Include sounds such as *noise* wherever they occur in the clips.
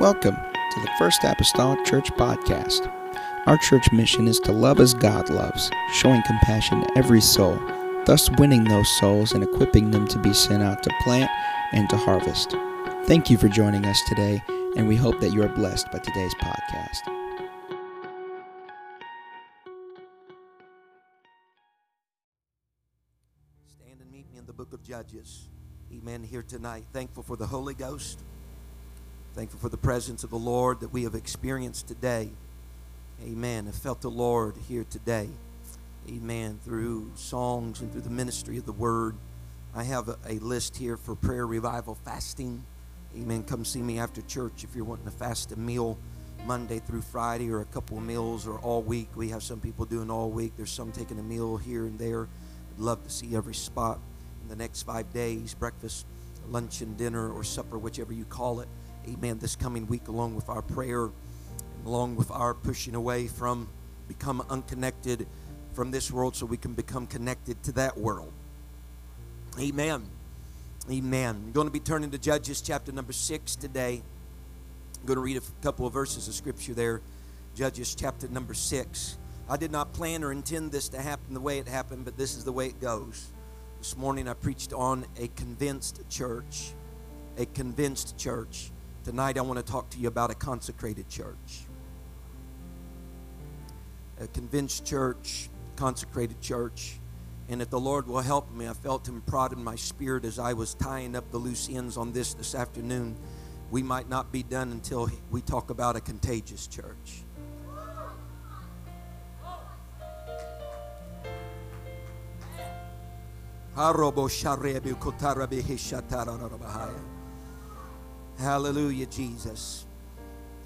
Welcome to the First Apostolic Church Podcast. Our church mission is to love as God loves, showing compassion to every soul, thus winning those souls and equipping them to be sent out to plant and to harvest. Thank you for joining us today, and we hope that you are blessed by today's podcast. Stand and meet me in the book of Judges. Amen. Here tonight. Thankful for the Holy Ghost. Thankful for the presence of the Lord that we have experienced today. Amen. I felt the Lord here today. Amen. Through songs and through the ministry of the Word. I have a, list here for prayer, revival, fasting. Amen. Come see me after church if you're wanting to fast a meal Monday through Friday or a couple of meals or all week. We have some people doing all week. There's some taking a meal here and there. I'd love to see every spot in the next five days breakfast, lunch, and dinner, or supper, whichever you call it. Amen. This coming week, along with our prayer, along with our pushing away from become unconnected from this world so we can become connected to that world. Amen. Amen. I'm going to be turning to Judges chapter number six today. I'm going to read a couple of verses of scripture there. Judges chapter number six. I did not plan or intend this to happen the way it happened, but this is the way it goes. This morning I preached on a convinced church. A convinced church. Tonight I want to talk to you about a consecrated church. A convinced church, consecrated church. And if the Lord will help me, I felt Him prod in my spirit as I was tying up the loose ends on this this afternoon. We might not be done until we talk about a contagious church. Hallelujah, Jesus.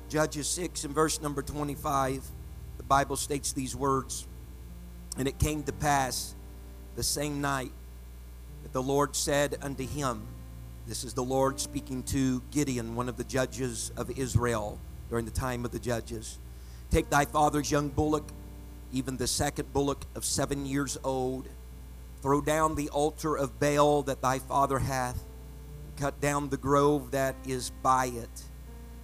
Judges 6 and verse number 25, the Bible states these words And it came to pass the same night that the Lord said unto him, This is the Lord speaking to Gideon, one of the judges of Israel during the time of the judges. Take thy father's young bullock, even the second bullock of seven years old, throw down the altar of Baal that thy father hath, cut down the grove that is by it,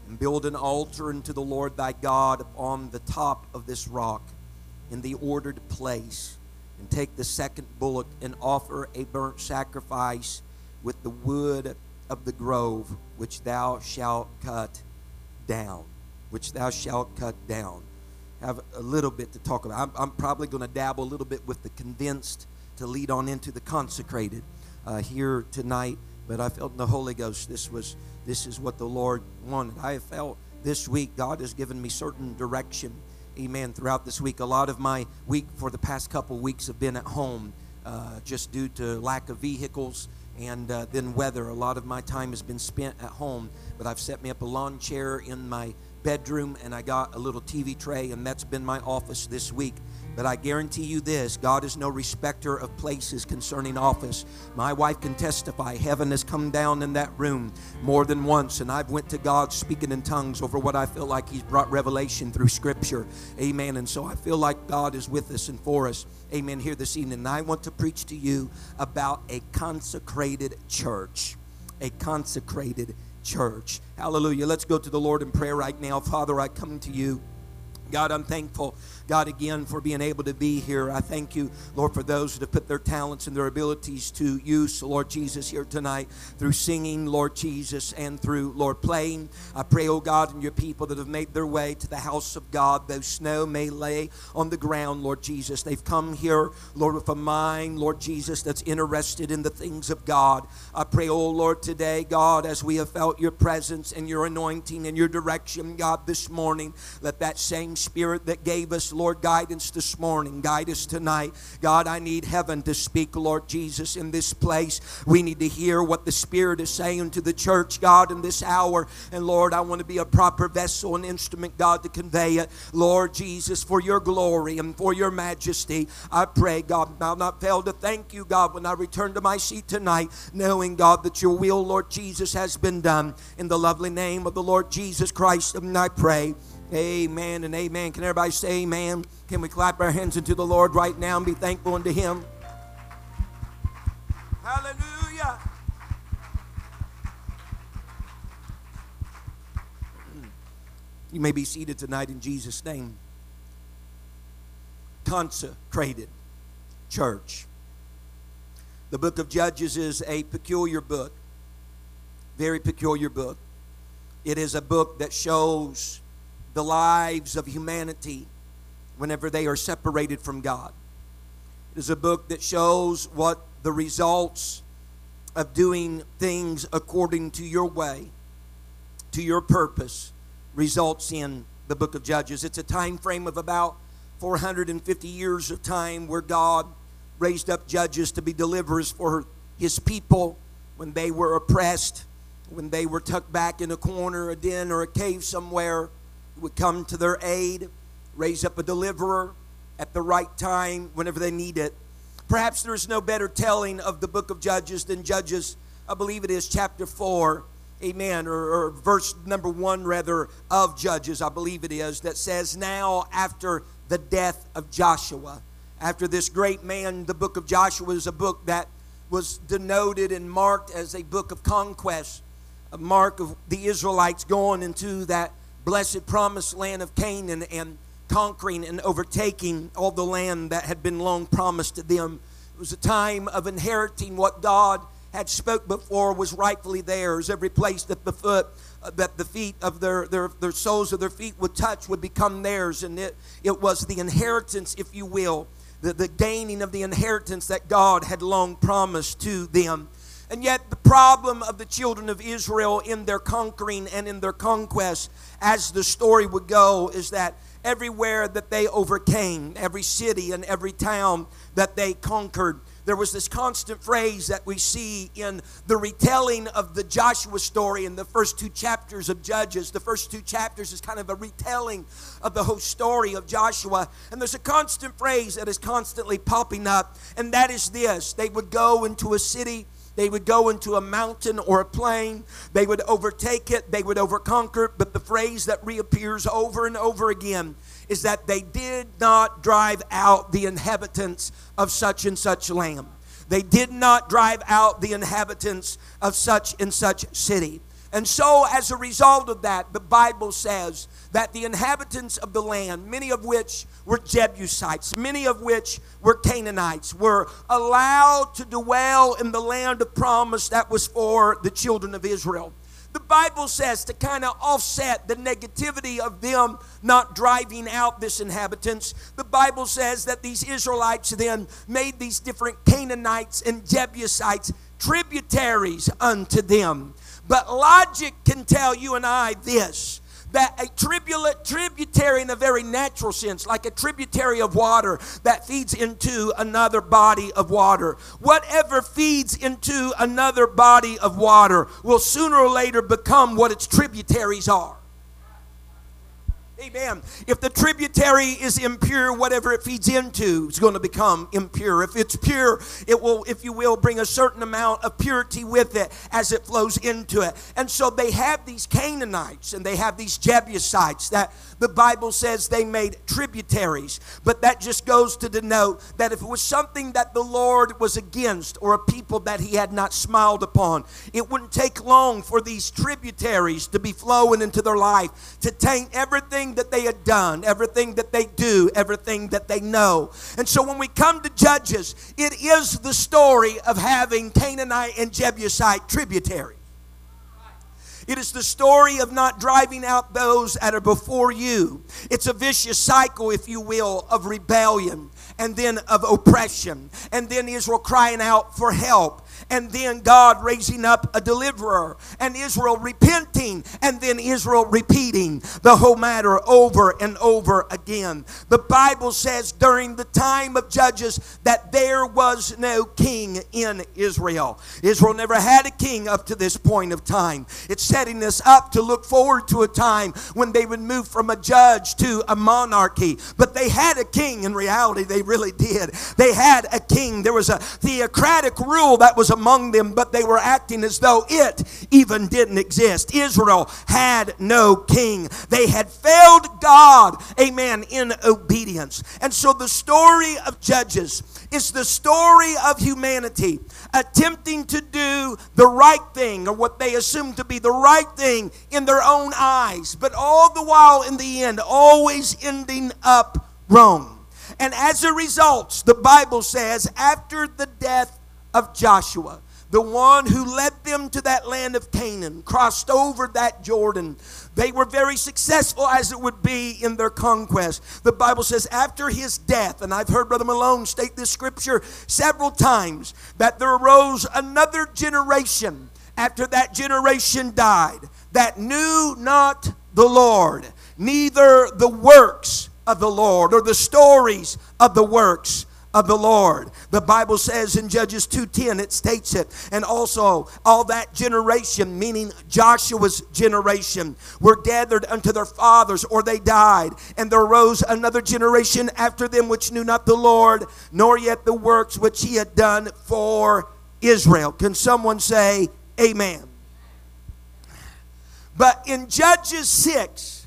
and build an altar unto the Lord thy God upon the top of this rock in the ordered place. And take the second bullock and offer a burnt sacrifice with the wood of the grove which thou shalt cut down. Which thou shalt cut down. Have a little bit to talk about. I'm, I'm probably going to dabble a little bit with the convinced to lead on into the consecrated uh, here tonight but I felt in the Holy Ghost this was this is what the Lord wanted. I felt this week God has given me certain direction. Amen. Throughout this week, a lot of my week for the past couple weeks have been at home, uh, just due to lack of vehicles and uh, then weather. A lot of my time has been spent at home, but I've set me up a lawn chair in my bedroom and I got a little TV tray, and that's been my office this week. But I guarantee you this God is no respecter of places concerning office. My wife can testify heaven has come down in that room more than once, and I've went to God speaking in tongues over what I feel like He's brought revelation through Scripture. Amen. And so I feel like God is with us and for us. Amen. Here this evening. And I want to preach to you about a consecrated church. A consecrated church. Hallelujah. Let's go to the Lord in prayer right now. Father, I come to you. God, I'm thankful God, again, for being able to be here. I thank you, Lord, for those that have put their talents and their abilities to use, Lord Jesus, here tonight through singing, Lord Jesus, and through, Lord, playing. I pray, oh God, and your people that have made their way to the house of God, though snow may lay on the ground, Lord Jesus. They've come here, Lord, with a mind, Lord Jesus, that's interested in the things of God. I pray, oh Lord, today, God, as we have felt your presence and your anointing and your direction, God, this morning, let that same spirit that gave us, Lord, guidance this morning. Guide us tonight. God, I need heaven to speak, Lord Jesus, in this place. We need to hear what the Spirit is saying to the church, God, in this hour. And Lord, I want to be a proper vessel and instrument, God, to convey it. Lord Jesus, for your glory and for your majesty, I pray, God, I'll not fail to thank you, God, when I return to my seat tonight, knowing, God, that your will, Lord Jesus, has been done. In the lovely name of the Lord Jesus Christ, and I pray. Amen and amen. Can everybody say amen? Can we clap our hands into the Lord right now and be thankful unto Him? Hallelujah. You may be seated tonight in Jesus' name. Consecrated church. The book of Judges is a peculiar book, very peculiar book. It is a book that shows the lives of humanity whenever they are separated from God. It is a book that shows what the results of doing things according to your way, to your purpose, results in the book of Judges. It's a time frame of about 450 years of time where God raised up judges to be deliverers for his people when they were oppressed, when they were tucked back in a corner, a den, or a cave somewhere. Would come to their aid, raise up a deliverer at the right time whenever they need it. Perhaps there's no better telling of the book of Judges than Judges, I believe it is chapter 4, amen, or, or verse number 1 rather of Judges, I believe it is, that says, Now after the death of Joshua, after this great man, the book of Joshua is a book that was denoted and marked as a book of conquest, a mark of the Israelites going into that blessed promised land of Canaan and conquering and overtaking all the land that had been long promised to them. It was a time of inheriting what God had spoke before was rightfully theirs. Every place that the foot uh, that the feet of their, their their soles of their feet would touch would become theirs, and it it was the inheritance, if you will, the, the gaining of the inheritance that God had long promised to them. And yet, the problem of the children of Israel in their conquering and in their conquest, as the story would go, is that everywhere that they overcame, every city and every town that they conquered, there was this constant phrase that we see in the retelling of the Joshua story in the first two chapters of Judges. The first two chapters is kind of a retelling of the whole story of Joshua. And there's a constant phrase that is constantly popping up, and that is this they would go into a city. They would go into a mountain or a plain. They would overtake it. They would overconquer it. But the phrase that reappears over and over again is that they did not drive out the inhabitants of such and such land. They did not drive out the inhabitants of such and such city. And so, as a result of that, the Bible says that the inhabitants of the land, many of which were Jebusites, many of which were Canaanites, were allowed to dwell in the land of promise that was for the children of Israel the Bible says to kind of offset the negativity of them not driving out this inhabitants, the Bible says that these Israelites then made these different Canaanites and Jebusites tributaries unto them. But logic can tell you and I this that a tributary in a very natural sense, like a tributary of water that feeds into another body of water. Whatever feeds into another body of water will sooner or later become what its tributaries are. Amen. If the tributary is impure, whatever it feeds into is going to become impure. If it's pure, it will, if you will, bring a certain amount of purity with it as it flows into it. And so they have these Canaanites and they have these Jebusites that the Bible says they made tributaries. But that just goes to denote that if it was something that the Lord was against or a people that he had not smiled upon, it wouldn't take long for these tributaries to be flowing into their life to taint everything that they had done, everything that they do, everything that they know. And so when we come to Judges, it is the story of having Canaanite and Jebusite tributaries. It is the story of not driving out those that are before you. It's a vicious cycle, if you will, of rebellion and then of oppression, and then Israel crying out for help, and then God raising up a deliverer, and Israel repenting, and then Israel repeating the whole matter over and over again. The Bible says during the time of Judges that there was no king in Israel. Israel never had a king up to this point of time. It's setting us up to look forward to a time when they would move from a judge to a monarchy. But they had a king in reality, they really did. They had a king. There was a theocratic rule that was among them, but they were acting as though it even didn't exist. Israel had no king. They had failed God, amen, in obedience. And so the story of Judges is the story of humanity attempting to do the right thing or what they assume to be the right thing in their own eyes, but all the while in the end, always ending up wrong. And as a result, the Bible says, after the death of Joshua, the one who led them to that land of Canaan, crossed over that Jordan. They were very successful as it would be in their conquest. The Bible says, after his death, and I've heard Brother Malone state this scripture several times, that there arose another generation after that generation died that knew not the Lord, neither the works of the Lord or the stories of the works of the Lord. The Bible says in Judges 2:10 it states it. And also all that generation meaning Joshua's generation were gathered unto their fathers or they died and there arose another generation after them which knew not the Lord nor yet the works which he had done for Israel. Can someone say amen? But in Judges 6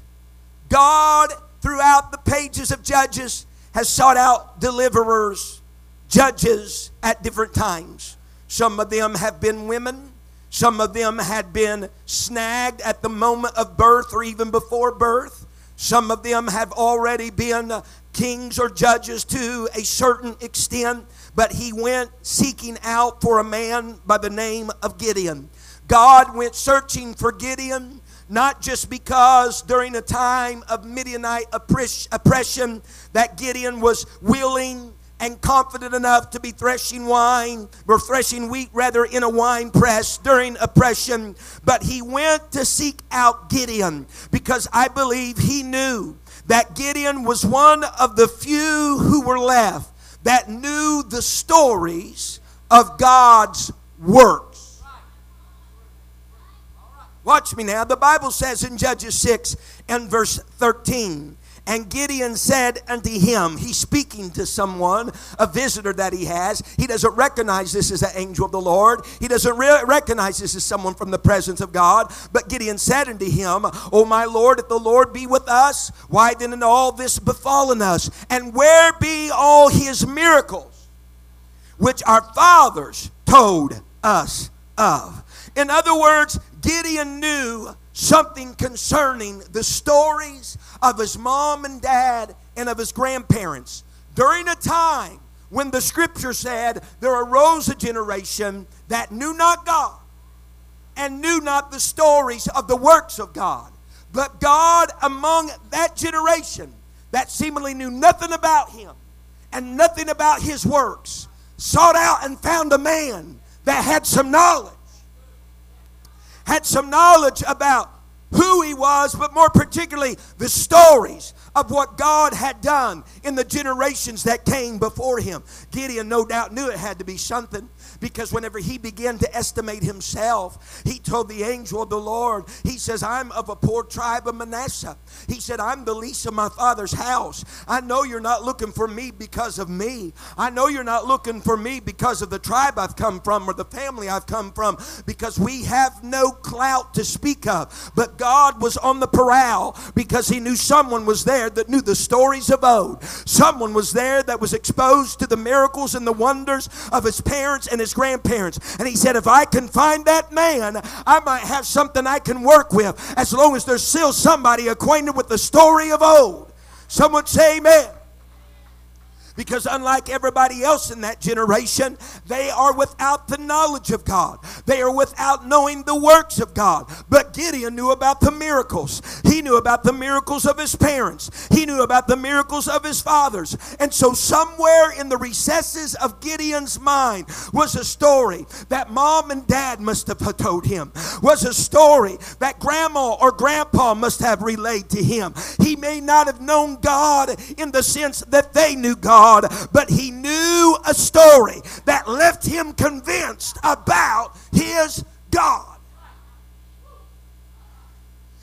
God throughout the pages of Judges has sought out deliverers, judges at different times. Some of them have been women. Some of them had been snagged at the moment of birth or even before birth. Some of them have already been kings or judges to a certain extent, but he went seeking out for a man by the name of Gideon. God went searching for Gideon not just because during a time of Midianite oppression that Gideon was willing and confident enough to be threshing wine or threshing wheat rather in a wine press during oppression but he went to seek out Gideon because I believe he knew that Gideon was one of the few who were left that knew the stories of God's work Watch me now. The Bible says in Judges 6 and verse 13, and Gideon said unto him, He's speaking to someone, a visitor that he has. He doesn't recognize this as an angel of the Lord. He doesn't re- recognize this as someone from the presence of God. But Gideon said unto him, O my Lord, if the Lord be with us, why then in all this befallen us? And where be all his miracles, which our fathers told us of? In other words, Gideon knew something concerning the stories of his mom and dad and of his grandparents. During a time when the scripture said there arose a generation that knew not God and knew not the stories of the works of God. But God, among that generation that seemingly knew nothing about him and nothing about his works, sought out and found a man that had some knowledge had some knowledge about who he was, but more particularly the stories of what God had done in the generations that came before him. Gideon, no doubt, knew it had to be something because whenever he began to estimate himself, he told the angel of the Lord, he says, I'm of a poor tribe of Manasseh. He said, I'm the least of my father's house. I know you're not looking for me because of me. I know you're not looking for me because of the tribe I've come from or the family I've come from because we have no clout to speak of. But God was on the prowl because he knew someone was there that knew the stories of old. Someone was there that was exposed to the miracles and the wonders of his parents and his grandparents. And he said, If I can find that man, I might have something I can work with as long as there's still somebody acquainted with the story of old. Someone say, Amen. Because unlike everybody else in that generation, they are without the knowledge of God. They are without knowing the works of God. But Gideon knew about the miracles. He knew about the miracles of his parents. He knew about the miracles of his fathers. And so somewhere in the recesses of Gideon's mind was a story that mom and dad must have told him. Was a story that grandma or grandpa must have relayed to him. He may not have known God in the sense that they knew God God, but he knew a story that left him convinced about his God.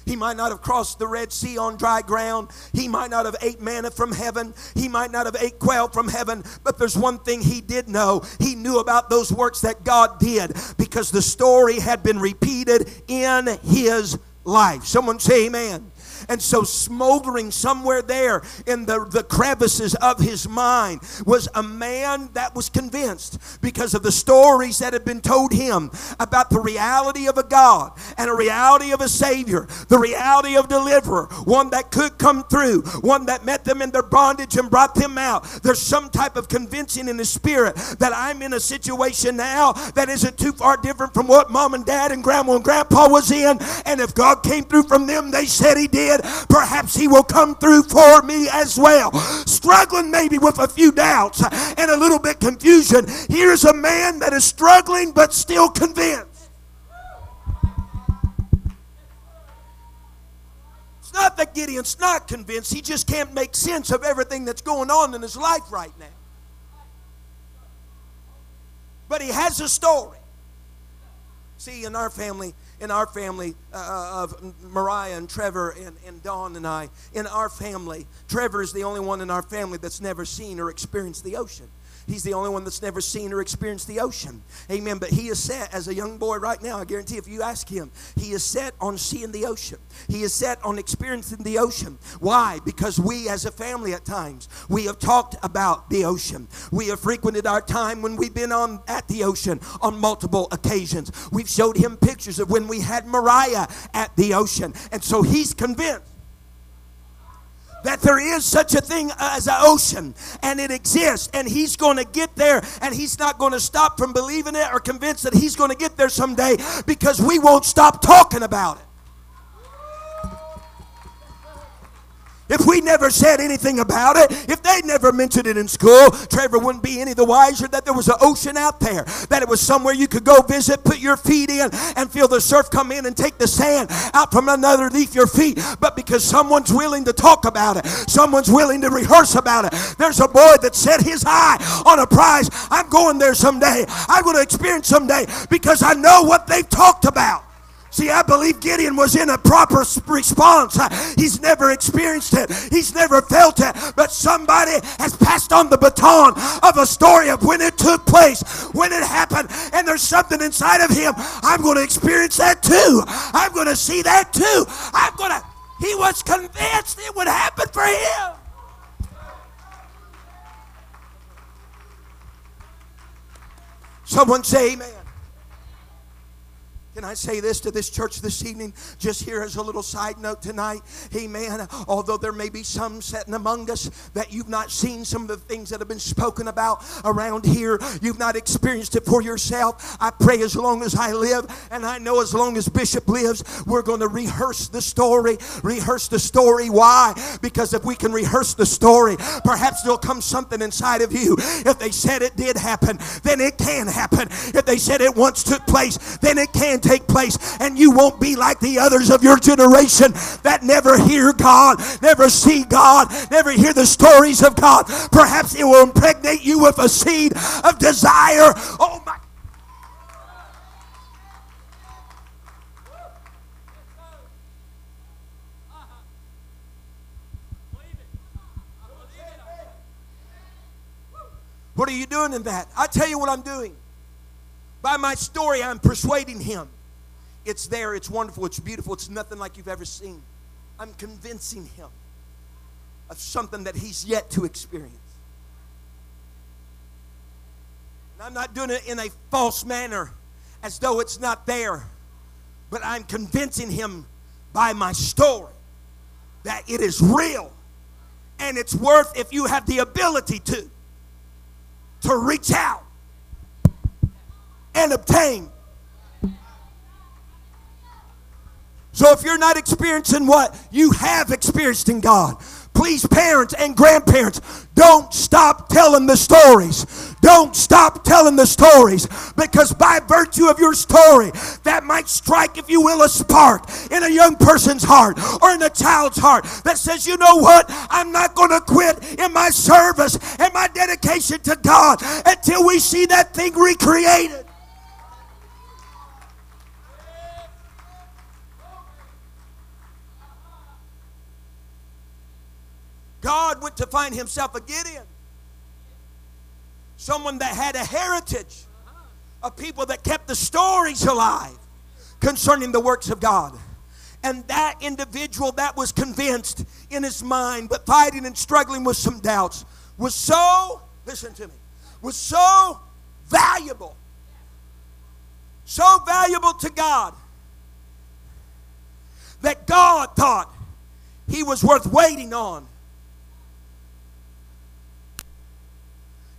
He might not have crossed the Red Sea on dry ground. He might not have ate manna from heaven. He might not have ate quail from heaven. But there's one thing he did know. He knew about those works that God did because the story had been repeated in his life. Someone say amen. And so, smoldering somewhere there in the, the crevices of his mind was a man that was convinced because of the stories that had been told him about the reality of a God and a reality of a Savior, the reality of deliverer, one that could come through, one that met them in their bondage and brought them out. There's some type of convincing in the spirit that I'm in a situation now that isn't too far different from what mom and dad and grandma and grandpa was in. And if God came through from them, they said he did did, perhaps He will come through for me as well. Struggling maybe with a few doubts and a little bit confusion. Here's a man that is struggling but still convinced. It's not that Gideon's not convinced, he just can't make sense of everything that's going on in his life right now. But he has a story. See, in our family, in our family uh, uh, of Mariah and Trevor and, and Dawn and I, in our family, Trevor is the only one in our family that's never seen or experienced the ocean. He's the only one that's never seen or experienced the ocean. Amen. But he is set as a young boy right now. I guarantee if you ask him, he is set on seeing the ocean. He is set on experiencing the ocean. Why? Because we as a family at times, we have talked about the ocean. We have frequented our time when we've been on at the ocean on multiple occasions. We've showed him pictures of when we had Mariah at the ocean. And so he's convinced that there is such a thing as an ocean and it exists and he's going to get there and he's not going to stop from believing it or convinced that he's going to get there someday because we won't stop talking about it. If we never said anything about it, if they never mentioned it in school, Trevor wouldn't be any the wiser that there was an ocean out there, that it was somewhere you could go visit, put your feet in, and feel the surf come in and take the sand out from underneath your feet. But because someone's willing to talk about it, someone's willing to rehearse about it. There's a boy that set his eye on a prize. I'm going there someday. I'm going to experience someday because I know what they've talked about. See, I believe Gideon was in a proper response. He's never experienced it, he's never felt it. But somebody has passed on the baton of a story of when it took place, when it happened, and there's something inside of him. I'm going to experience that too. I'm going to see that too. I'm going to. He was convinced it would happen for him. Someone say amen. Can I say this to this church this evening? Just here as a little side note tonight. Amen. Although there may be some sitting among us that you've not seen some of the things that have been spoken about around here, you've not experienced it for yourself. I pray as long as I live, and I know as long as Bishop lives, we're going to rehearse the story. Rehearse the story. Why? Because if we can rehearse the story, perhaps there'll come something inside of you. If they said it did happen, then it can happen. If they said it once took place, then it can take take place, and you won't be like the others of your generation that never hear God, never see God, never hear the stories of God. Perhaps it will impregnate you with a seed of desire. Oh my. What are you doing in that? I tell you what I'm doing. By my story, I'm persuading him it's there, it's wonderful, it's beautiful, it's nothing like you've ever seen. I'm convincing him of something that he's yet to experience. And I'm not doing it in a false manner as though it's not there, but I'm convincing him by my story that it is real and it's worth if you have the ability to to reach out and obtain So if you're not experiencing what you have experienced in God, please, parents and grandparents, don't stop telling the stories. Don't stop telling the stories because by virtue of your story, that might strike, if you will, a spark in a young person's heart or in a child's heart that says, you know what? I'm not going to quit in my service and my dedication to God until we see that thing recreated. God went to find himself a Gideon. Someone that had a heritage of people that kept the stories alive concerning the works of God. And that individual that was convinced in his mind, but fighting and struggling with some doubts, was so, listen to me, was so valuable, so valuable to God, that God thought he was worth waiting on.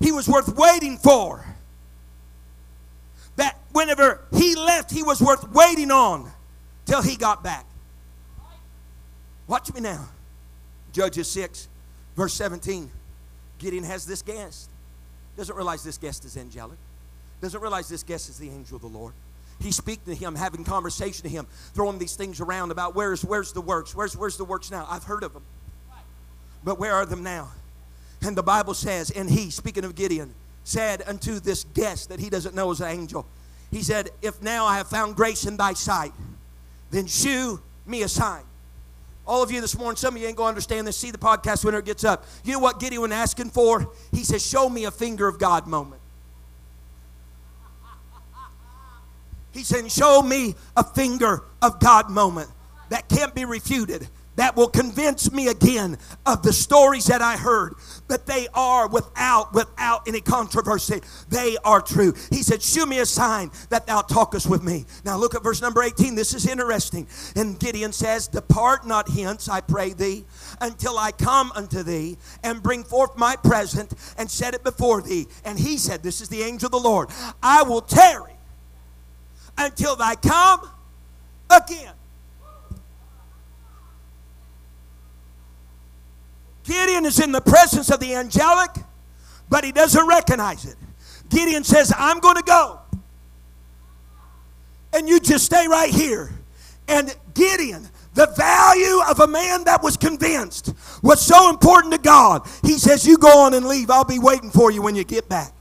He was worth waiting for. That whenever he left, he was worth waiting on till he got back. Watch me now. Judges 6, verse 17. Gideon has this guest. Doesn't realize this guest is angelic. Doesn't realize this guest is the angel of the Lord. He's speaking to him, having conversation to him, throwing these things around about where's where's the works? Where's where's the works now? I've heard of them. But where are them now? And the Bible says, and he, speaking of Gideon, said unto this guest that he doesn't know is an angel, he said, If now I have found grace in thy sight, then shew me a sign. All of you this morning, some of you ain't going to understand this. See the podcast when it gets up. You know what Gideon was asking for? He says, Show me a finger of God moment. He said, Show me a finger of God moment that can't be refuted that will convince me again of the stories that I heard. But they are without without any controversy. They are true. He said shew me a sign that thou talkest with me. Now look at verse number 18 this is interesting. And Gideon says depart not hence I pray thee until I come unto thee and bring forth my present and set it before thee. And he said this is the angel of the Lord. I will tarry until thy come again Gideon is in the presence of the angelic, but he doesn't recognize it. Gideon says, I'm going to go. And you just stay right here. And Gideon, the value of a man that was convinced was so important to God, he says, You go on and leave. I'll be waiting for you when you get back.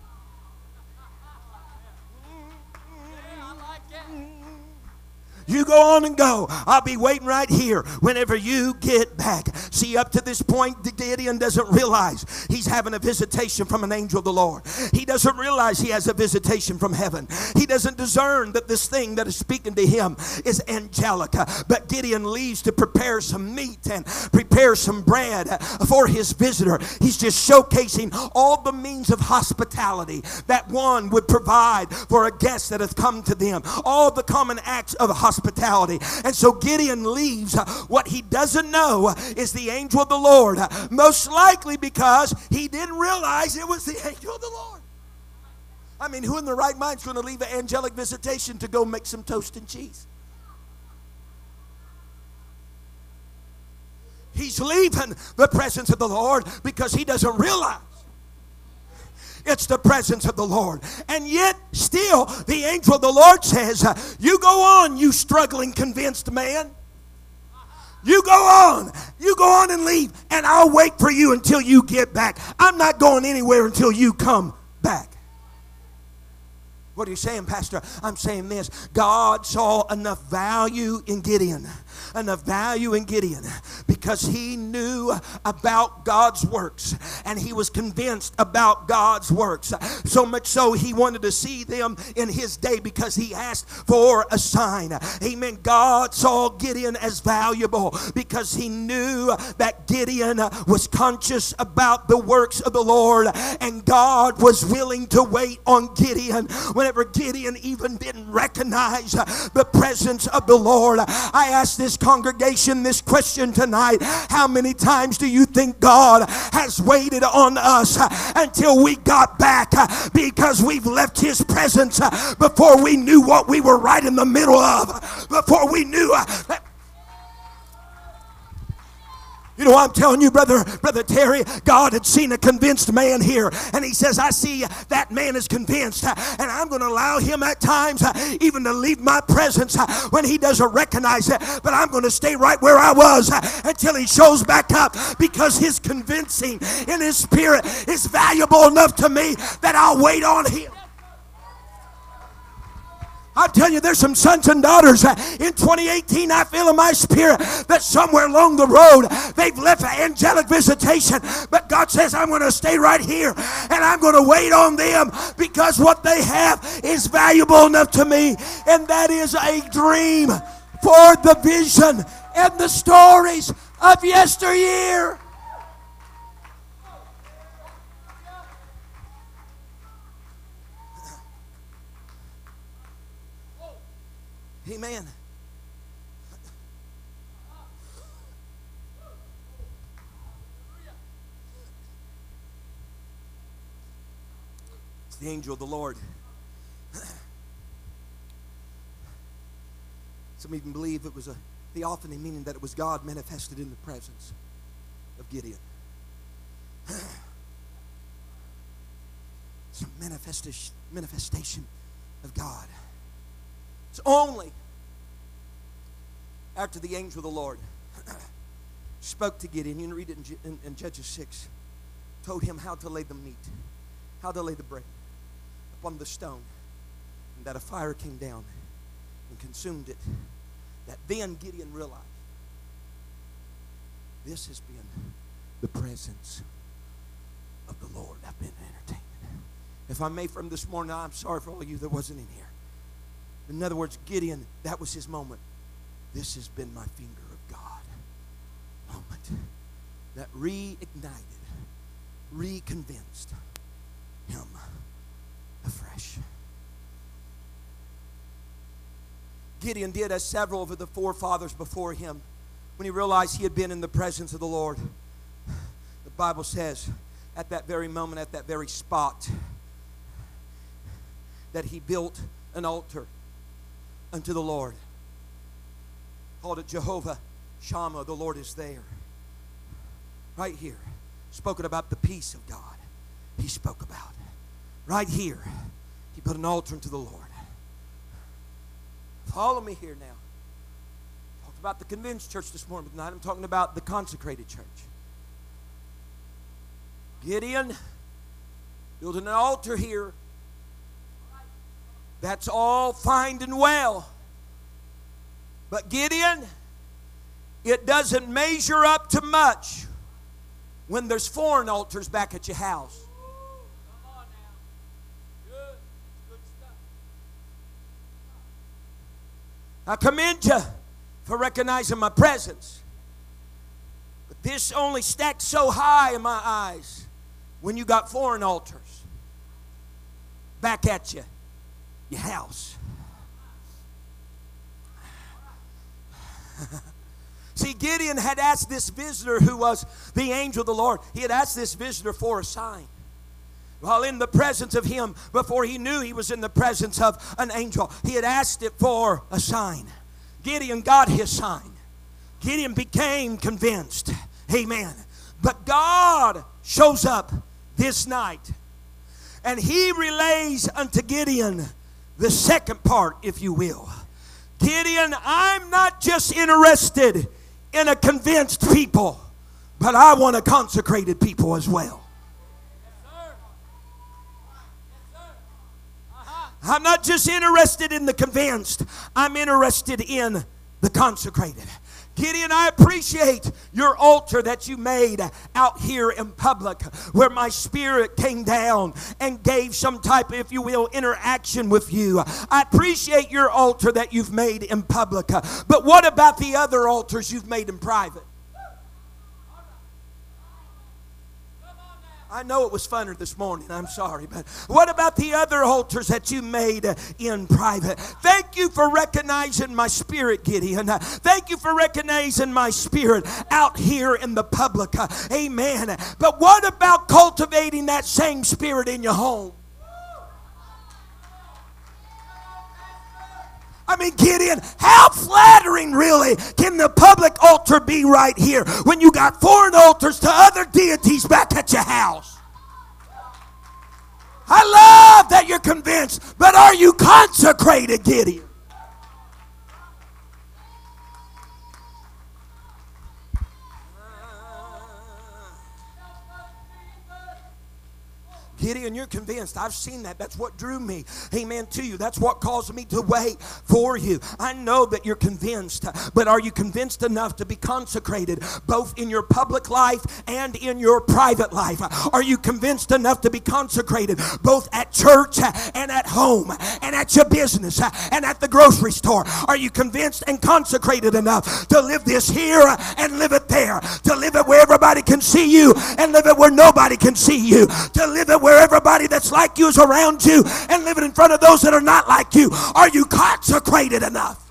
You go on and go. I'll be waiting right here whenever you get back. See, up to this point, Gideon doesn't realize he's having a visitation from an angel of the Lord. He doesn't realize he has a visitation from heaven. He doesn't discern that this thing that is speaking to him is angelic. But Gideon leaves to prepare some meat and prepare some bread for his visitor. He's just showcasing all the means of hospitality that one would provide for a guest that has come to them. All the common acts of hospitality hospitality. And so Gideon leaves. What he doesn't know is the angel of the Lord, most likely because he didn't realize it was the angel of the Lord. I mean, who in the right mind is going to leave an angelic visitation to go make some toast and cheese? He's leaving the presence of the Lord because he doesn't realize it's the presence of the Lord. And yet, still, the angel of the Lord says, uh, You go on, you struggling, convinced man. You go on. You go on and leave, and I'll wait for you until you get back. I'm not going anywhere until you come back. What are you saying, Pastor? I'm saying this God saw enough value in Gideon enough value in Gideon because he knew about God's works and he was convinced about God's works. So much so he wanted to see them in his day because he asked for a sign. Amen. God saw Gideon as valuable because he knew that Gideon was conscious about the works of the Lord and God was willing to wait on Gideon whenever Gideon even didn't recognize the presence of the Lord. I ask this congregation this question tonight How many times do you think God has waited on us until we got back? Because we've left His presence before we knew what we were right in the middle of, before we knew that you know, I'm telling you, brother, brother Terry, God had seen a convinced man here, and He says, "I see that man is convinced, and I'm going to allow him at times even to leave my presence when he doesn't recognize it. But I'm going to stay right where I was until he shows back up, because his convincing in his spirit is valuable enough to me that I'll wait on him." I'm telling you, there's some sons and daughters uh, in 2018. I feel in my spirit that somewhere along the road they've left angelic visitation. But God says, I'm going to stay right here and I'm going to wait on them because what they have is valuable enough to me. And that is a dream for the vision and the stories of yesteryear. Amen. It's the angel of the Lord. Some even believe it was a theophany, meaning that it was God manifested in the presence of Gideon. It's a manifestation, of God. It's only after the angel of the Lord *clears throat* spoke to Gideon. You can read it in, in, in, Judges 6. Told him how to lay the meat, how to lay the bread upon the stone, and that a fire came down and consumed it. That then Gideon realized this has been the presence of the Lord. I've been entertained. If I may from this morning, I'm sorry for all of you that wasn't in here. In other words, Gideon, that was his moment. This has been my finger of God moment that reignited, reconvinced him afresh. Gideon did as several of the forefathers before him when he realized he had been in the presence of the Lord. The Bible says, at that very moment, at that very spot, that he built an altar unto the Lord. Called it Jehovah Shammah, the Lord is there. Right here, spoken about the peace of God. He spoke about. Right here, he put an altar unto the Lord. Follow me here now. Talked about the convinced church this morning, but tonight I'm talking about the consecrated church. Gideon building an altar here that's all fine and well. But Gideon, it doesn't measure up to much when there's foreign altars back at your house. I commend you for recognizing my presence. But this only stacks so high in my eyes when you got foreign altars back at you your house. *laughs* See, Gideon had asked this visitor, who was the angel of the Lord, he had asked this visitor for a sign. While in the presence of him, before he knew he was in the presence of an angel, he had asked it for a sign. Gideon got his sign. Gideon became convinced. Amen. But God shows up this night and he relays unto Gideon the second part, if you will. Gideon, I'm not just interested in a convinced people, but I want a consecrated people as well. I'm not just interested in the convinced, I'm interested in the consecrated. Gideon, I appreciate your altar that you made out here in public where my spirit came down and gave some type, of, if you will, interaction with you. I appreciate your altar that you've made in public. But what about the other altars you've made in private? I know it was funner this morning. I'm sorry. But what about the other altars that you made uh, in private? Thank you for recognizing my spirit, Gideon. Thank you for recognizing my spirit out here in the public. Amen. But what about cultivating that same spirit in your home? I mean, Gideon, how flattering really can the public altar be right here when you got foreign altars to other deities back at your house? I love that you're convinced, but are you consecrated, Gideon? Gideon, you're convinced. I've seen that. That's what drew me, amen, to you. That's what caused me to wait for you. I know that you're convinced, but are you convinced enough to be consecrated both in your public life and in your private life? Are you convinced enough to be consecrated both at church and at home and at your business and at the grocery store? Are you convinced and consecrated enough to live this here and live it there? To live it where everybody can see you and live it where nobody can see you? To live it where where everybody that's like you is around you and living in front of those that are not like you? Are you consecrated enough?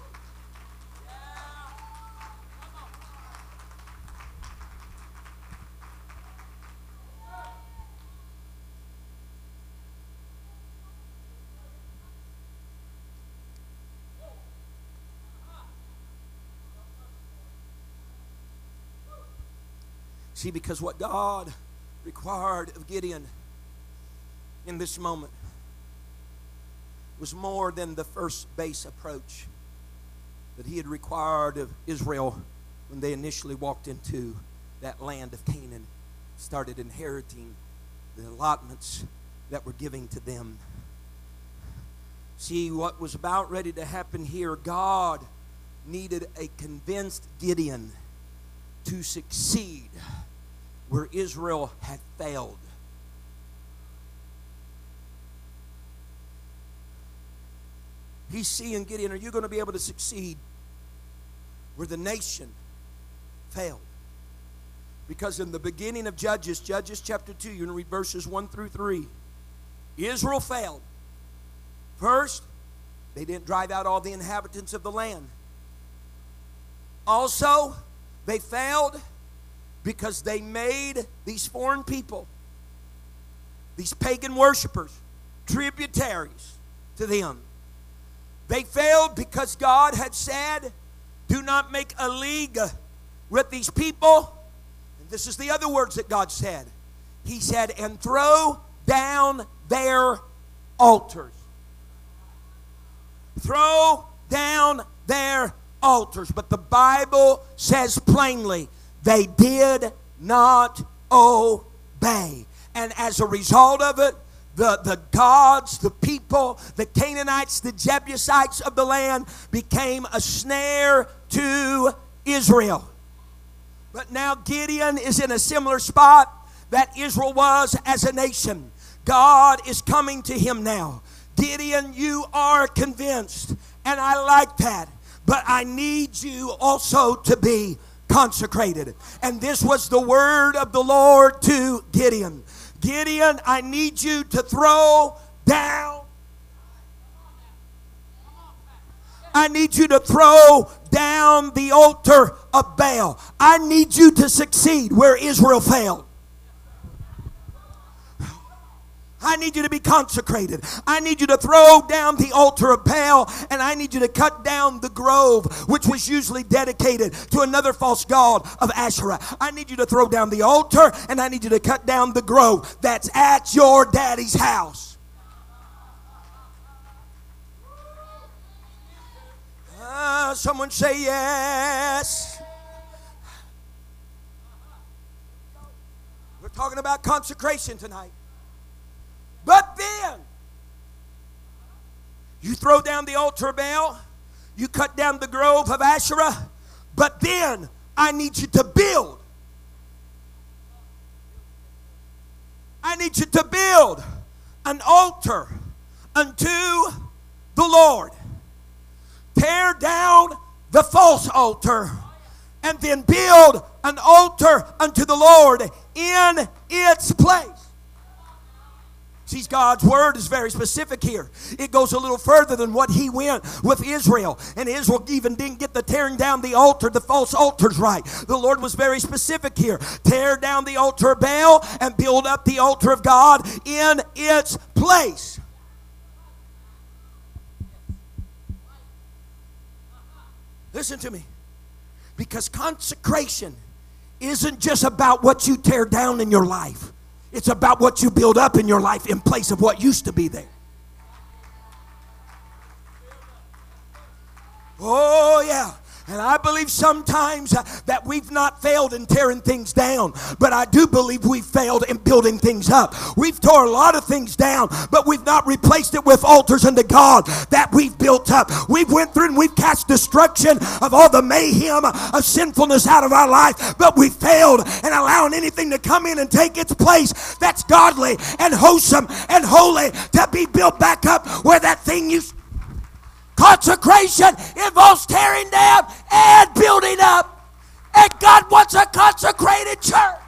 See, because what God required of Gideon in this moment was more than the first base approach that he had required of Israel when they initially walked into that land of Canaan, started inheriting the allotments that were giving to them. See, what was about ready to happen here, God needed a convinced Gideon to succeed where Israel had failed. He's seeing Gideon, are you going to be able to succeed where the nation failed? Because in the beginning of Judges, Judges chapter 2, you're going to read verses 1 through 3. Israel failed. First, they didn't drive out all the inhabitants of the land. Also, they failed because they made these foreign people, these pagan worshipers, tributaries to them. They failed because God had said, Do not make a league with these people. And this is the other words that God said. He said, And throw down their altars. Throw down their altars. But the Bible says plainly, they did not obey. And as a result of it, the, the gods, the people, the Canaanites, the Jebusites of the land became a snare to Israel. But now Gideon is in a similar spot that Israel was as a nation. God is coming to him now. Gideon, you are convinced, and I like that, but I need you also to be consecrated. And this was the word of the Lord to Gideon. Gideon, I need you to throw down. I need you to throw down the altar of Baal. I need you to succeed where Israel failed. I need you to be consecrated. I need you to throw down the altar of Baal and I need you to cut down the grove, which was usually dedicated to another false god of Asherah. I need you to throw down the altar and I need you to cut down the grove that's at your daddy's house. Uh, someone say yes. We're talking about consecration tonight. But then, you throw down the altar Baal, you cut down the grove of Asherah, but then I need you to build. I need you to build an altar unto the Lord. Tear down the false altar and then build an altar unto the Lord in its place. See, God's word is very specific here. It goes a little further than what he went with Israel. And Israel even didn't get the tearing down the altar, the false altars right. The Lord was very specific here. Tear down the altar of Baal and build up the altar of God in its place. Listen to me. Because consecration isn't just about what you tear down in your life. It's about what you build up in your life in place of what used to be there. Oh, yeah. And I believe sometimes uh, that we've not failed in tearing things down, but I do believe we've failed in building things up. We've tore a lot of things down, but we've not replaced it with altars unto God that we've built up. We've went through and we've cast destruction of all the mayhem of sinfulness out of our life, but we failed in allowing anything to come in and take its place that's godly and wholesome and holy to be built back up where that thing used Consecration involves tearing down and building up. And God wants a consecrated church.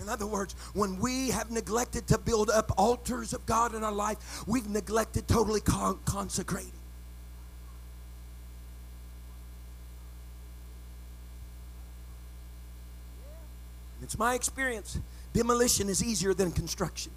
In other words, when we have neglected to build up altars of God in our life, we've neglected totally con- consecrating. It's my experience Demolition is easier than construction.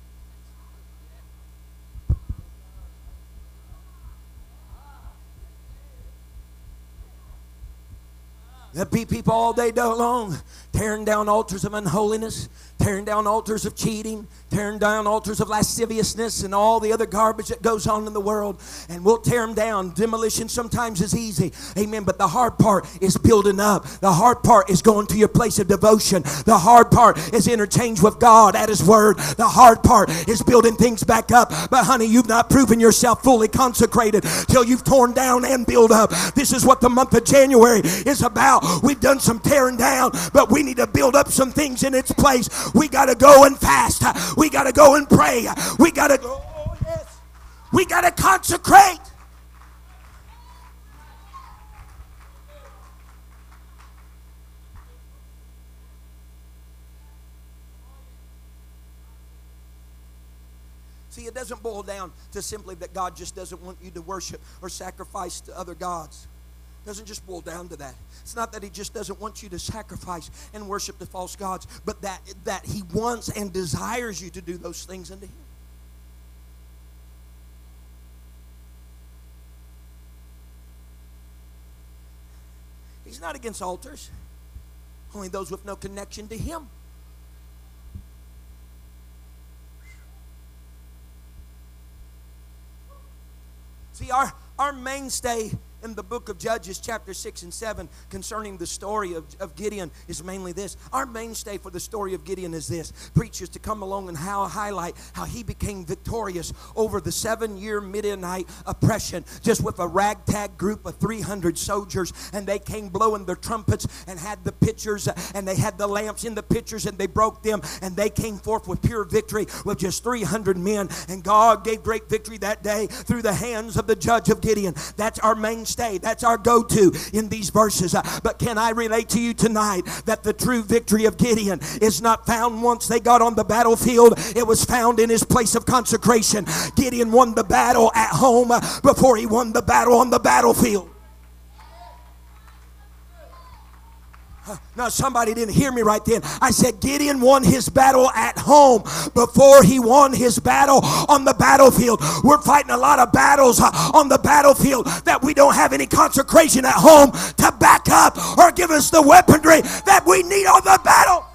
There'll be people all day long tearing down altars of unholiness, tearing down altars of cheating, tearing down altars of lasciviousness and all the other garbage that goes on in the world. And we'll tear them down. Demolition sometimes is easy. Amen. But the hard part is building up. The hard part is going to your place of devotion. The hard part is interchange with God at His Word. The hard part is building things back up. But honey, you've not proven yourself fully consecrated till you've torn down and built up. This is what the month of January is about. We've done some tearing down, but we need to build up some things in its place. We got to go and fast. We got to go and pray. We got to go. Oh, yes. We got to consecrate. See, it doesn't boil down to simply that God just doesn't want you to worship or sacrifice to other gods doesn't just boil down to that. It's not that he just doesn't want you to sacrifice and worship the false gods, but that, that he wants and desires you to do those things unto him. He's not against altars, only those with no connection to him. See, our, our mainstay in the book of Judges, chapter 6 and 7, concerning the story of, of Gideon is mainly this. Our mainstay for the story of Gideon is this preachers to come along and how highlight how he became victorious over the seven year Midianite oppression just with a ragtag group of 300 soldiers. And they came blowing their trumpets and had the pitchers and they had the lamps in the pitchers and they broke them and they came forth with pure victory with just 300 men. And God gave great victory that day through the hands of the judge of Gideon. That's our main stay. That's our go to in these verses. Uh, but can I relate to you tonight that the true victory of Gideon is not found once they got on the battlefield, it was found in his place of consecration. Gideon won the battle at home uh, before he won the battle on the battlefield. Now, somebody didn't hear me right then. I said Gideon won his battle at home before he won his battle on the battlefield. We're fighting a lot of battles uh, on the battlefield that we don't have any consecration at home to back up or give us the weaponry that we need on the battle.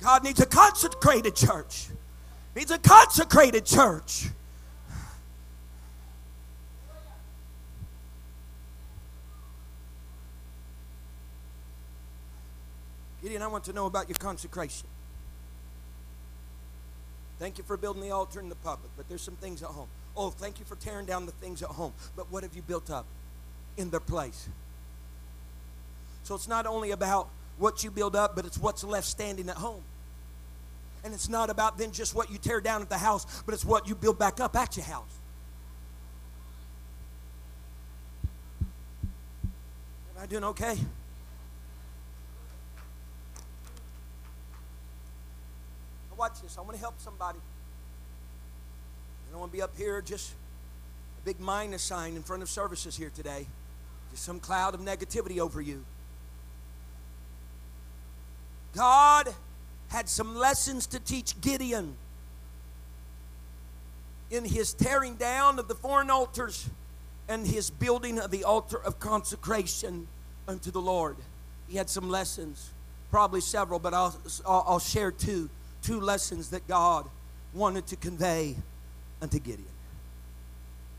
God needs a consecrated church needs a consecrated church. Gideon, I want to know about your consecration. Thank you for building the altar in the public, but there's some things at home. Oh, thank you for tearing down the things at home, but what have you built up in their place? So it's not only about what you build up, but it's what's left standing at home. And it's not about then just what you tear down at the house, but it's what you build back up at your house. Am I doing okay? Now watch this. I want to help somebody. I don't want to be up here just a big minus sign in front of services here today. Just some cloud of negativity over you. God had some lessons to teach Gideon in his tearing down of the foreign altars and his building of the altar of consecration unto the Lord. He had some lessons, probably several, but I'll, I'll, share two, two lessons that God wanted to convey unto Gideon.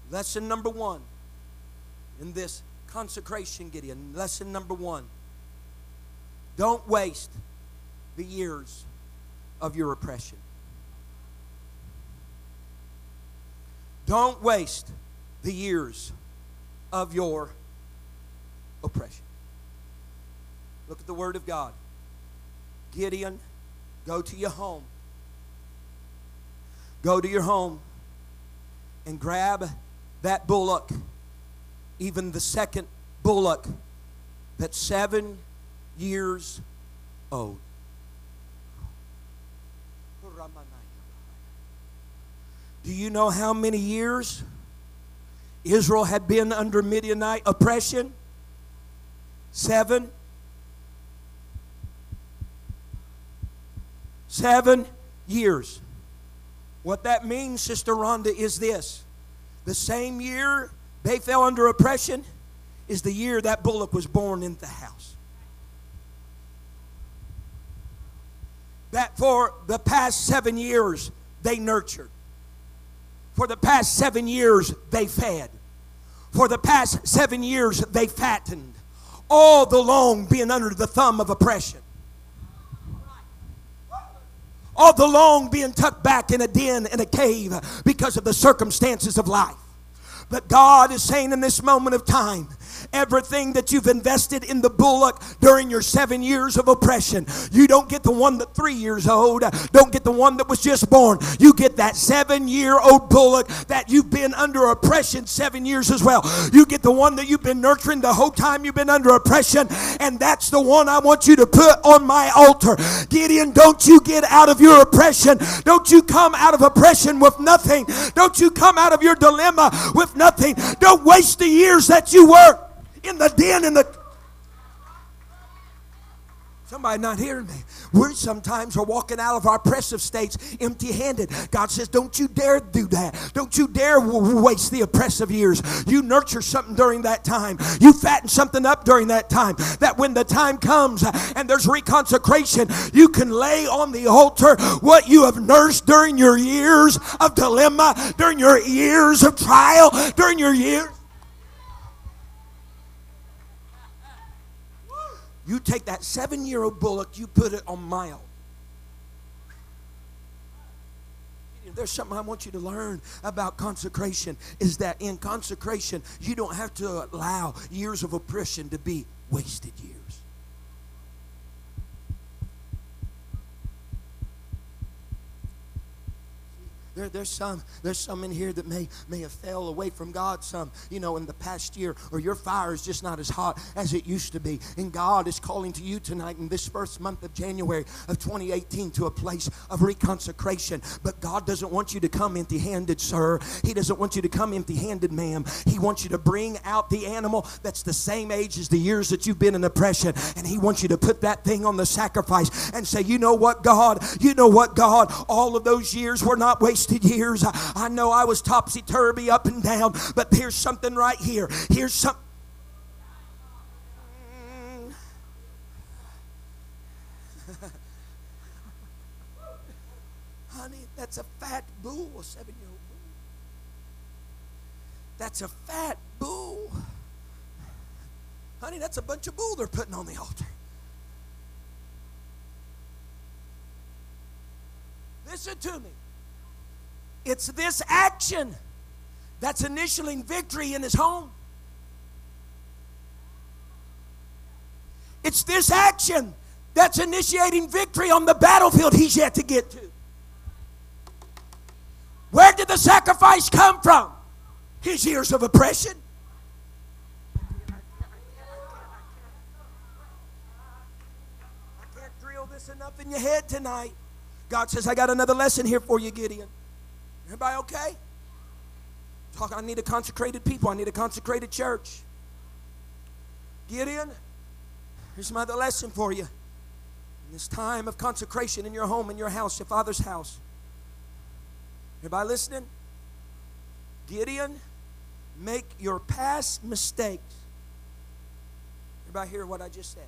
Lesson number one in this consecration, Gideon, lesson number one don't waste the years of your oppression. Don't waste the years of your oppression. Look at the Word of God. Gideon, go to your home. Go to your home and grab that bullock, even the second bullock that's seven years old. Do you know how many years Israel had been under Midianite oppression? Seven. Seven years. What that means, Sister Rhonda, is this the same year they fell under oppression is the year that bullock was born in the house. That for the past seven years they nurtured. For the past seven years they fed. For the past seven years they fattened. All the long being under the thumb of oppression all the long being tucked back in a den in a cave because of the circumstances of life. But God is saying in this moment of time, everything that you've invested in the bullock during your seven years of oppression. You don't get the one that three years old, don't get the one that was just born. You get that seven year old bullock that you've been under oppression seven years as well. You get the one that you've been nurturing the whole time you've been under oppression, and that's the one I want you to put on my altar. Gideon, don't you get out of your oppression. Don't you come out of oppression with nothing. Don't you come out of your dilemma with nothing. Don't waste the years that you work in the den in the Somebody not hearing me. We sometimes are walking out of our oppressive states empty handed. God says, Don't you dare do that. Don't you dare waste the oppressive years. You nurture something during that time. You fatten something up during that time. That when the time comes and there's reconsecration, you can lay on the altar what you have nursed during your years of dilemma, during your years of trial, during your years. You take that seven year old bullock, you put it on altar. There's something I want you to learn about consecration is that in consecration, you don't have to allow years of oppression to be wasted years. There, there's some there's some in here that may may have fell away from God some you know in the past year or your fire is just not as hot as it used to be. And God is calling to you tonight in this first month of January of 2018 to a place of reconsecration. But God doesn't want you to come empty-handed sir. He doesn't want you to come empty-handed ma'am. He wants you to bring out the animal that's the same age as the years that you've been in oppression. And he wants you to put that thing on the sacrifice and say you know what God? You know what God? All of those years were not wasted wasted years. I, know I was topsy turvy up and down, but here's something right here. Here's something. *laughs* Honey, that's a fat bull, a seven year old bull. That's a fat bull. Honey, that's a bunch of bull they're putting on the altar. Listen to me. It's this action that's initialing victory in his home. It's this action that's initiating victory on the battlefield he's yet to get to. Where did the sacrifice come from? His years of oppression. I can't drill this enough in your head tonight. God says, I got another lesson here for you, Gideon. Everybody okay? Talk, I need a consecrated people. I need a consecrated church. Gideon, here's my other lesson for you. In this time of consecration in your home, in your house, your father's house. Everybody listening? Gideon, make your past mistakes. Everybody hear what I just said?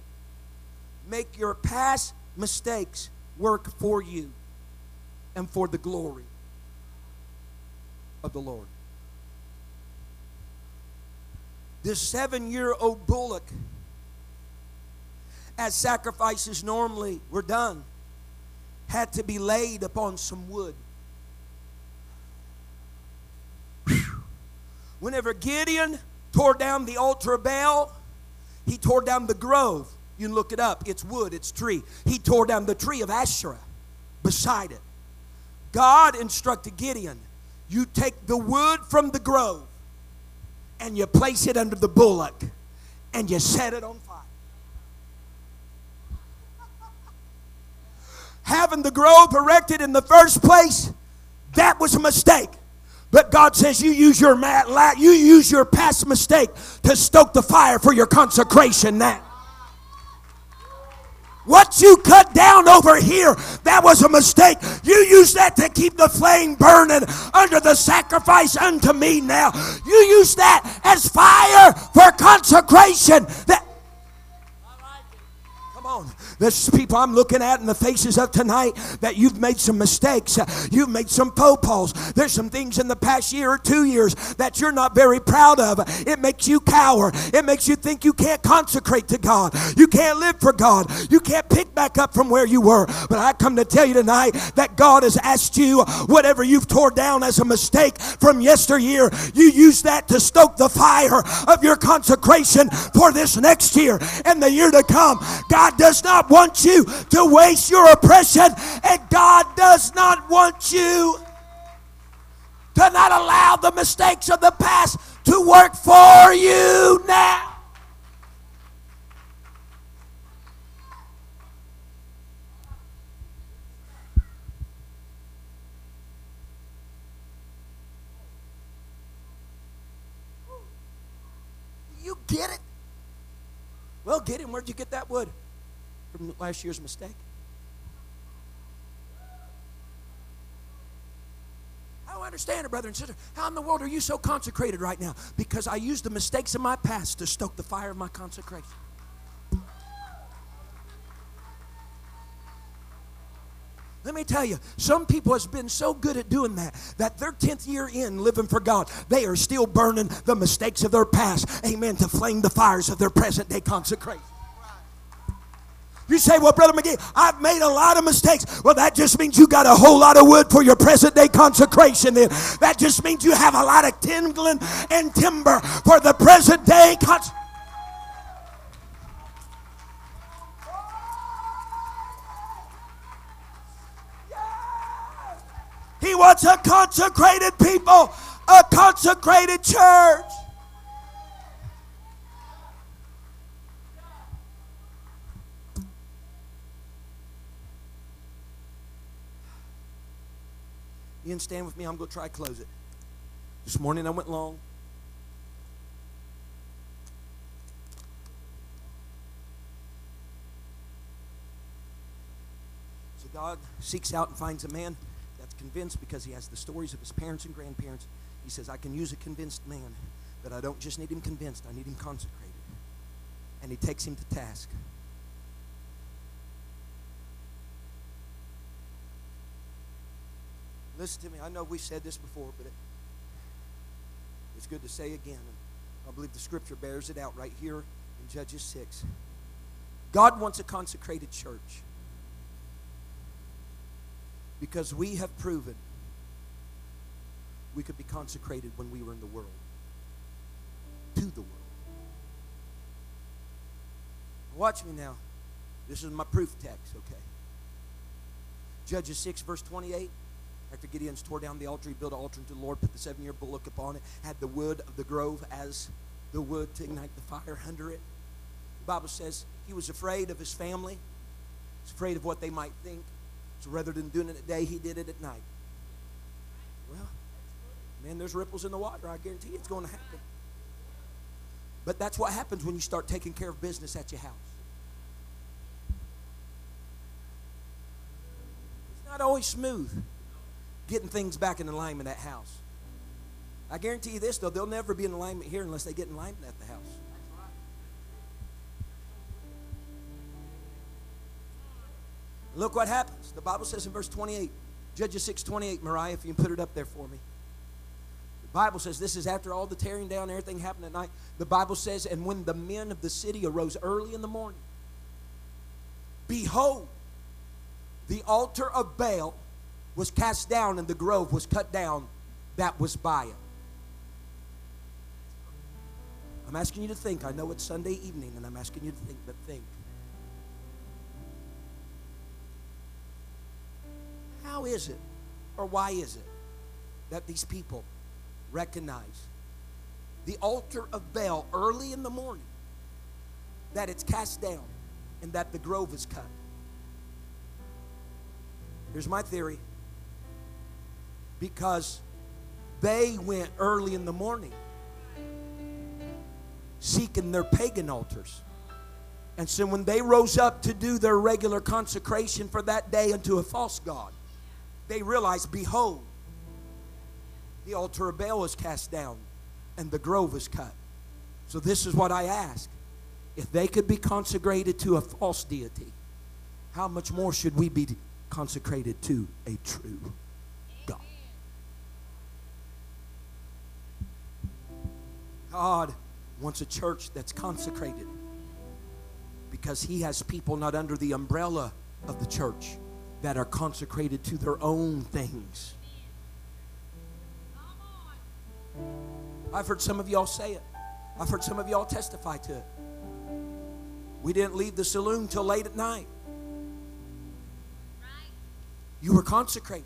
Make your past mistakes work for you and for the glory of the Lord. This seven year old bullock, as sacrifices normally were done, had to be laid upon some wood. Whenever Gideon tore down the altar of Baal, he tore down the grove. You can look it up. It's wood, it's tree. He tore down the tree of Asherah beside it. God instructed Gideon, you take the wood from the grove and you place it under the bullock and you set it on fire. *laughs* Having the grove erected in the first place, that was a mistake. But God says you use your you use your past mistake to stoke the fire for your consecration now. What you cut down over here, that was a mistake. You use that to keep the flame burning under the sacrifice unto me now. You use that as fire for consecration. That on. There's people I'm looking at in the faces of tonight that you've made some mistakes. You've made some faux. There's some things in the past year or two years that you're not very proud of. It makes you cower. It makes you think you can't consecrate to God. You can't live for God. You can't pick back up from where you were. But I come to tell you tonight that God has asked you whatever you've tore down as a mistake from yesteryear, you use that to stoke the fire of your consecration for this next year and the year to come. God does not want you to waste your oppression, and God does not want you to not allow the mistakes of the past to work for you now. You get it? Well, get him. Where'd you get that wood? From last year's mistake? I don't understand it, brother and sister. How in the world are you so consecrated right now? Because I used the mistakes of my past to stoke the fire of my consecration. Let me tell you, some people has been so good at doing that that their 10th year in living for God, they are still burning the mistakes of their past, amen, to flame the fires of their present day consecration. You say, well, Brother McGee, I've made a lot of mistakes. Well, that just means you got a whole lot of wood for your present day consecration then. That just means you have a lot of kindling and timber for the present day consecration. He wants a consecrated people, a consecrated church. You can stand with me. I'm going to try to close it. This morning I went long. So God seeks out and finds a man that's convinced because he has the stories of his parents and grandparents. He says, I can use a convinced man, but I don't just need him convinced, I need him consecrated. And he takes him to task. Listen to me. I know we said this before, but it, it's good to say again. I believe the scripture bears it out right here in Judges 6. God wants a consecrated church because we have proven we could be consecrated when we were in the world, to the world. Watch me now. This is my proof text, okay? Judges 6, verse 28. After Gideon's tore down the altar, he built an altar to the Lord, put the seven year bullock upon it, had the wood of the grove as the wood to ignite the fire under it. The Bible says he was afraid of his family, he was afraid of what they might think. So rather than doing it at day, he did it at night. Well, man, there's ripples in the water. I guarantee it's going to happen. But that's what happens when you start taking care of business at your house. It's not always smooth getting things back in alignment at house. I guarantee you this, though, they'll never be in alignment here unless they get in alignment at the house. Look what happens. The Bible says in verse 28, Judges 6 28, Mariah, if you can put it up there for me. The Bible says this is after all the tearing down, everything happened at night. The Bible says, and when the men of the city arose early in the morning, behold, the altar of Baal was cast down and the grove was cut down that was by it. I'm asking you to think. I know it's Sunday evening and I'm asking you to think, but think. How is it, or why is it, that these people recognize the altar of Baal early in the morning, that it's cast down, and that the grove is cut? Here's my theory because they went early in the morning seeking their pagan altars. And so when they rose up to do their regular consecration for that day unto a false god, they realized, behold, the altar of Baal was cast down and the grove was cut. So this is what I ask. If they could be consecrated to a false deity, how much more should we be consecrated to a true God wants a church that's consecrated because He has people not under the umbrella of the church that are consecrated to their own things. I've heard some of y'all say it. I've heard some of y'all testify to it. We didn't leave the saloon till late at night. You were consecrated.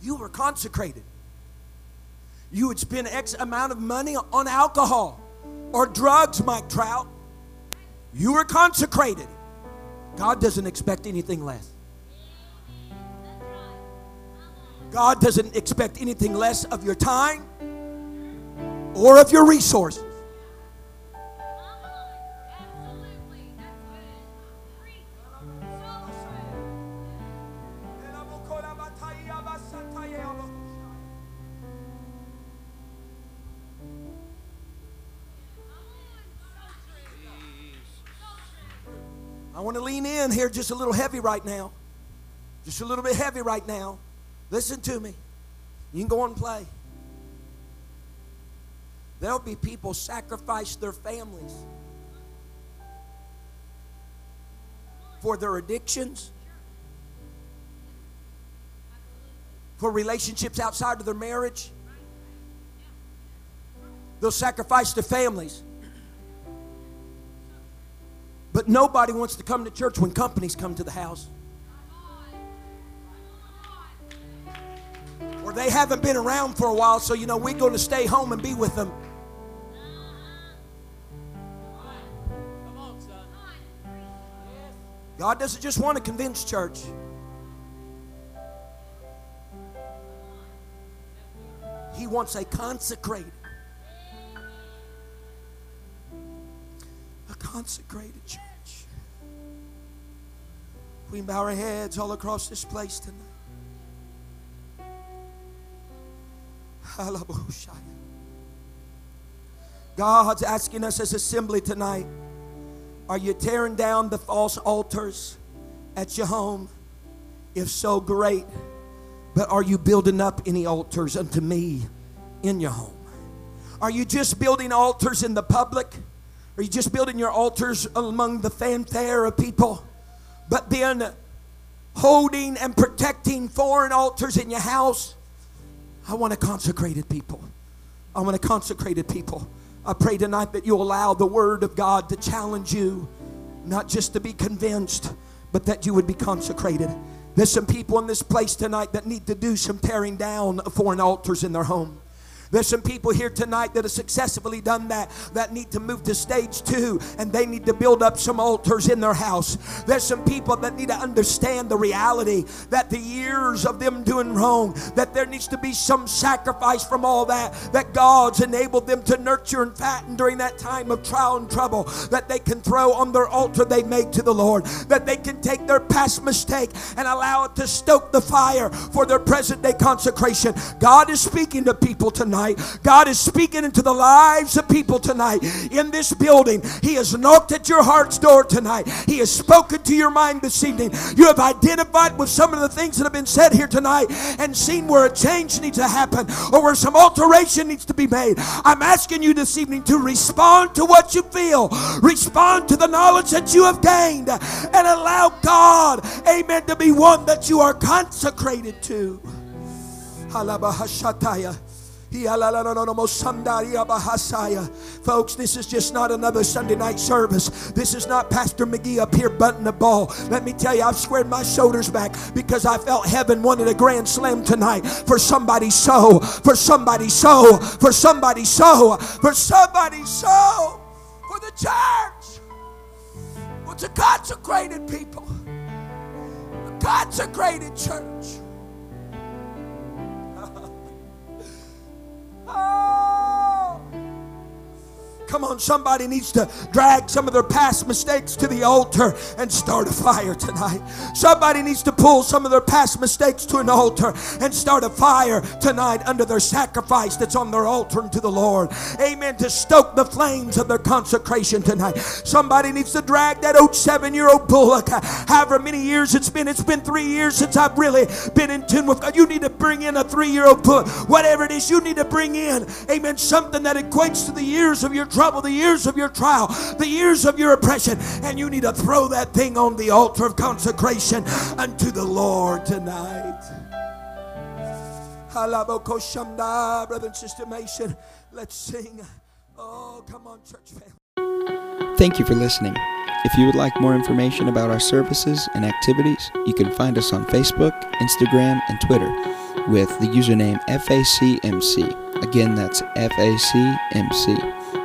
You were consecrated. You would spend X amount of money on alcohol or drugs, Mike Trout. You were consecrated. God doesn't expect anything less. God doesn't expect anything less of your time or of your resources. Here just a little heavy right now. Just a little bit heavy right now. Listen to me. You can go on and play. There'll be people sacrifice their families for their addictions, for relationships outside of their marriage. They'll sacrifice their families. But nobody wants to come to church when companies come to the house. Or they haven't been around for a while, so you know we're going to stay home and be with them. God doesn't just want to convince church. He wants a consecrated. A consecrated church. We bow our heads all across this place tonight. God's asking us as assembly tonight are you tearing down the false altars at your home? If so, great. But are you building up any altars unto me in your home? Are you just building altars in the public? Are you just building your altars among the fanfare of people? But then holding and protecting foreign altars in your house? I want a consecrated people. I want a consecrated people. I pray tonight that you allow the Word of God to challenge you, not just to be convinced, but that you would be consecrated. There's some people in this place tonight that need to do some tearing down of foreign altars in their home. There's some people here tonight that have successfully done that that need to move to stage two and they need to build up some altars in their house. There's some people that need to understand the reality that the years of them doing wrong, that there needs to be some sacrifice from all that, that God's enabled them to nurture and fatten during that time of trial and trouble, that they can throw on their altar they made to the Lord, that they can take their past mistake and allow it to stoke the fire for their present day consecration. God is speaking to people tonight tonight. God is speaking into the lives of people tonight in this building. He has knocked at your heart's door tonight. He has spoken to your mind this evening. You have identified with some of the things that have been said here tonight and seen where a change needs to happen or where some alteration needs to be made. I'm asking you this evening to respond to what you feel, respond to the knowledge that you have gained, and allow God, amen, to be one that you are consecrated to. Folks, this is just not another Sunday night service. This is not Pastor McGee up here butting the ball. Let me tell you, I've squared my shoulders back because I felt heaven wanted a grand slam tonight for somebody's soul, for somebody's soul, for somebody's soul, for somebody's soul, for the church. What's a consecrated people? A consecrated church. Oh. Come on, somebody needs to drag some of their past mistakes to the altar and start a fire tonight. Somebody needs to pull some of their past mistakes to an altar and start a fire tonight under their sacrifice that's on their altar to the Lord. Amen. To stoke the flames of their consecration tonight. Somebody needs to drag that old seven year old bullock, however many years it's been. It's been three years since I've really been in tune with God. You need to bring in a three year old bullock. Whatever it is, you need to bring in, amen, something that equates to the years of your trouble, the years of your trial, the years of your oppression, and you need to throw that thing on the altar of consecration unto the Lord tonight. Brother and Sister Mason, let's sing. Oh, come on, church family. Thank you for listening. If you would like more information about our services and activities, you can find us on Facebook, Instagram, and Twitter with the username FACMC. Again, that's FACMC.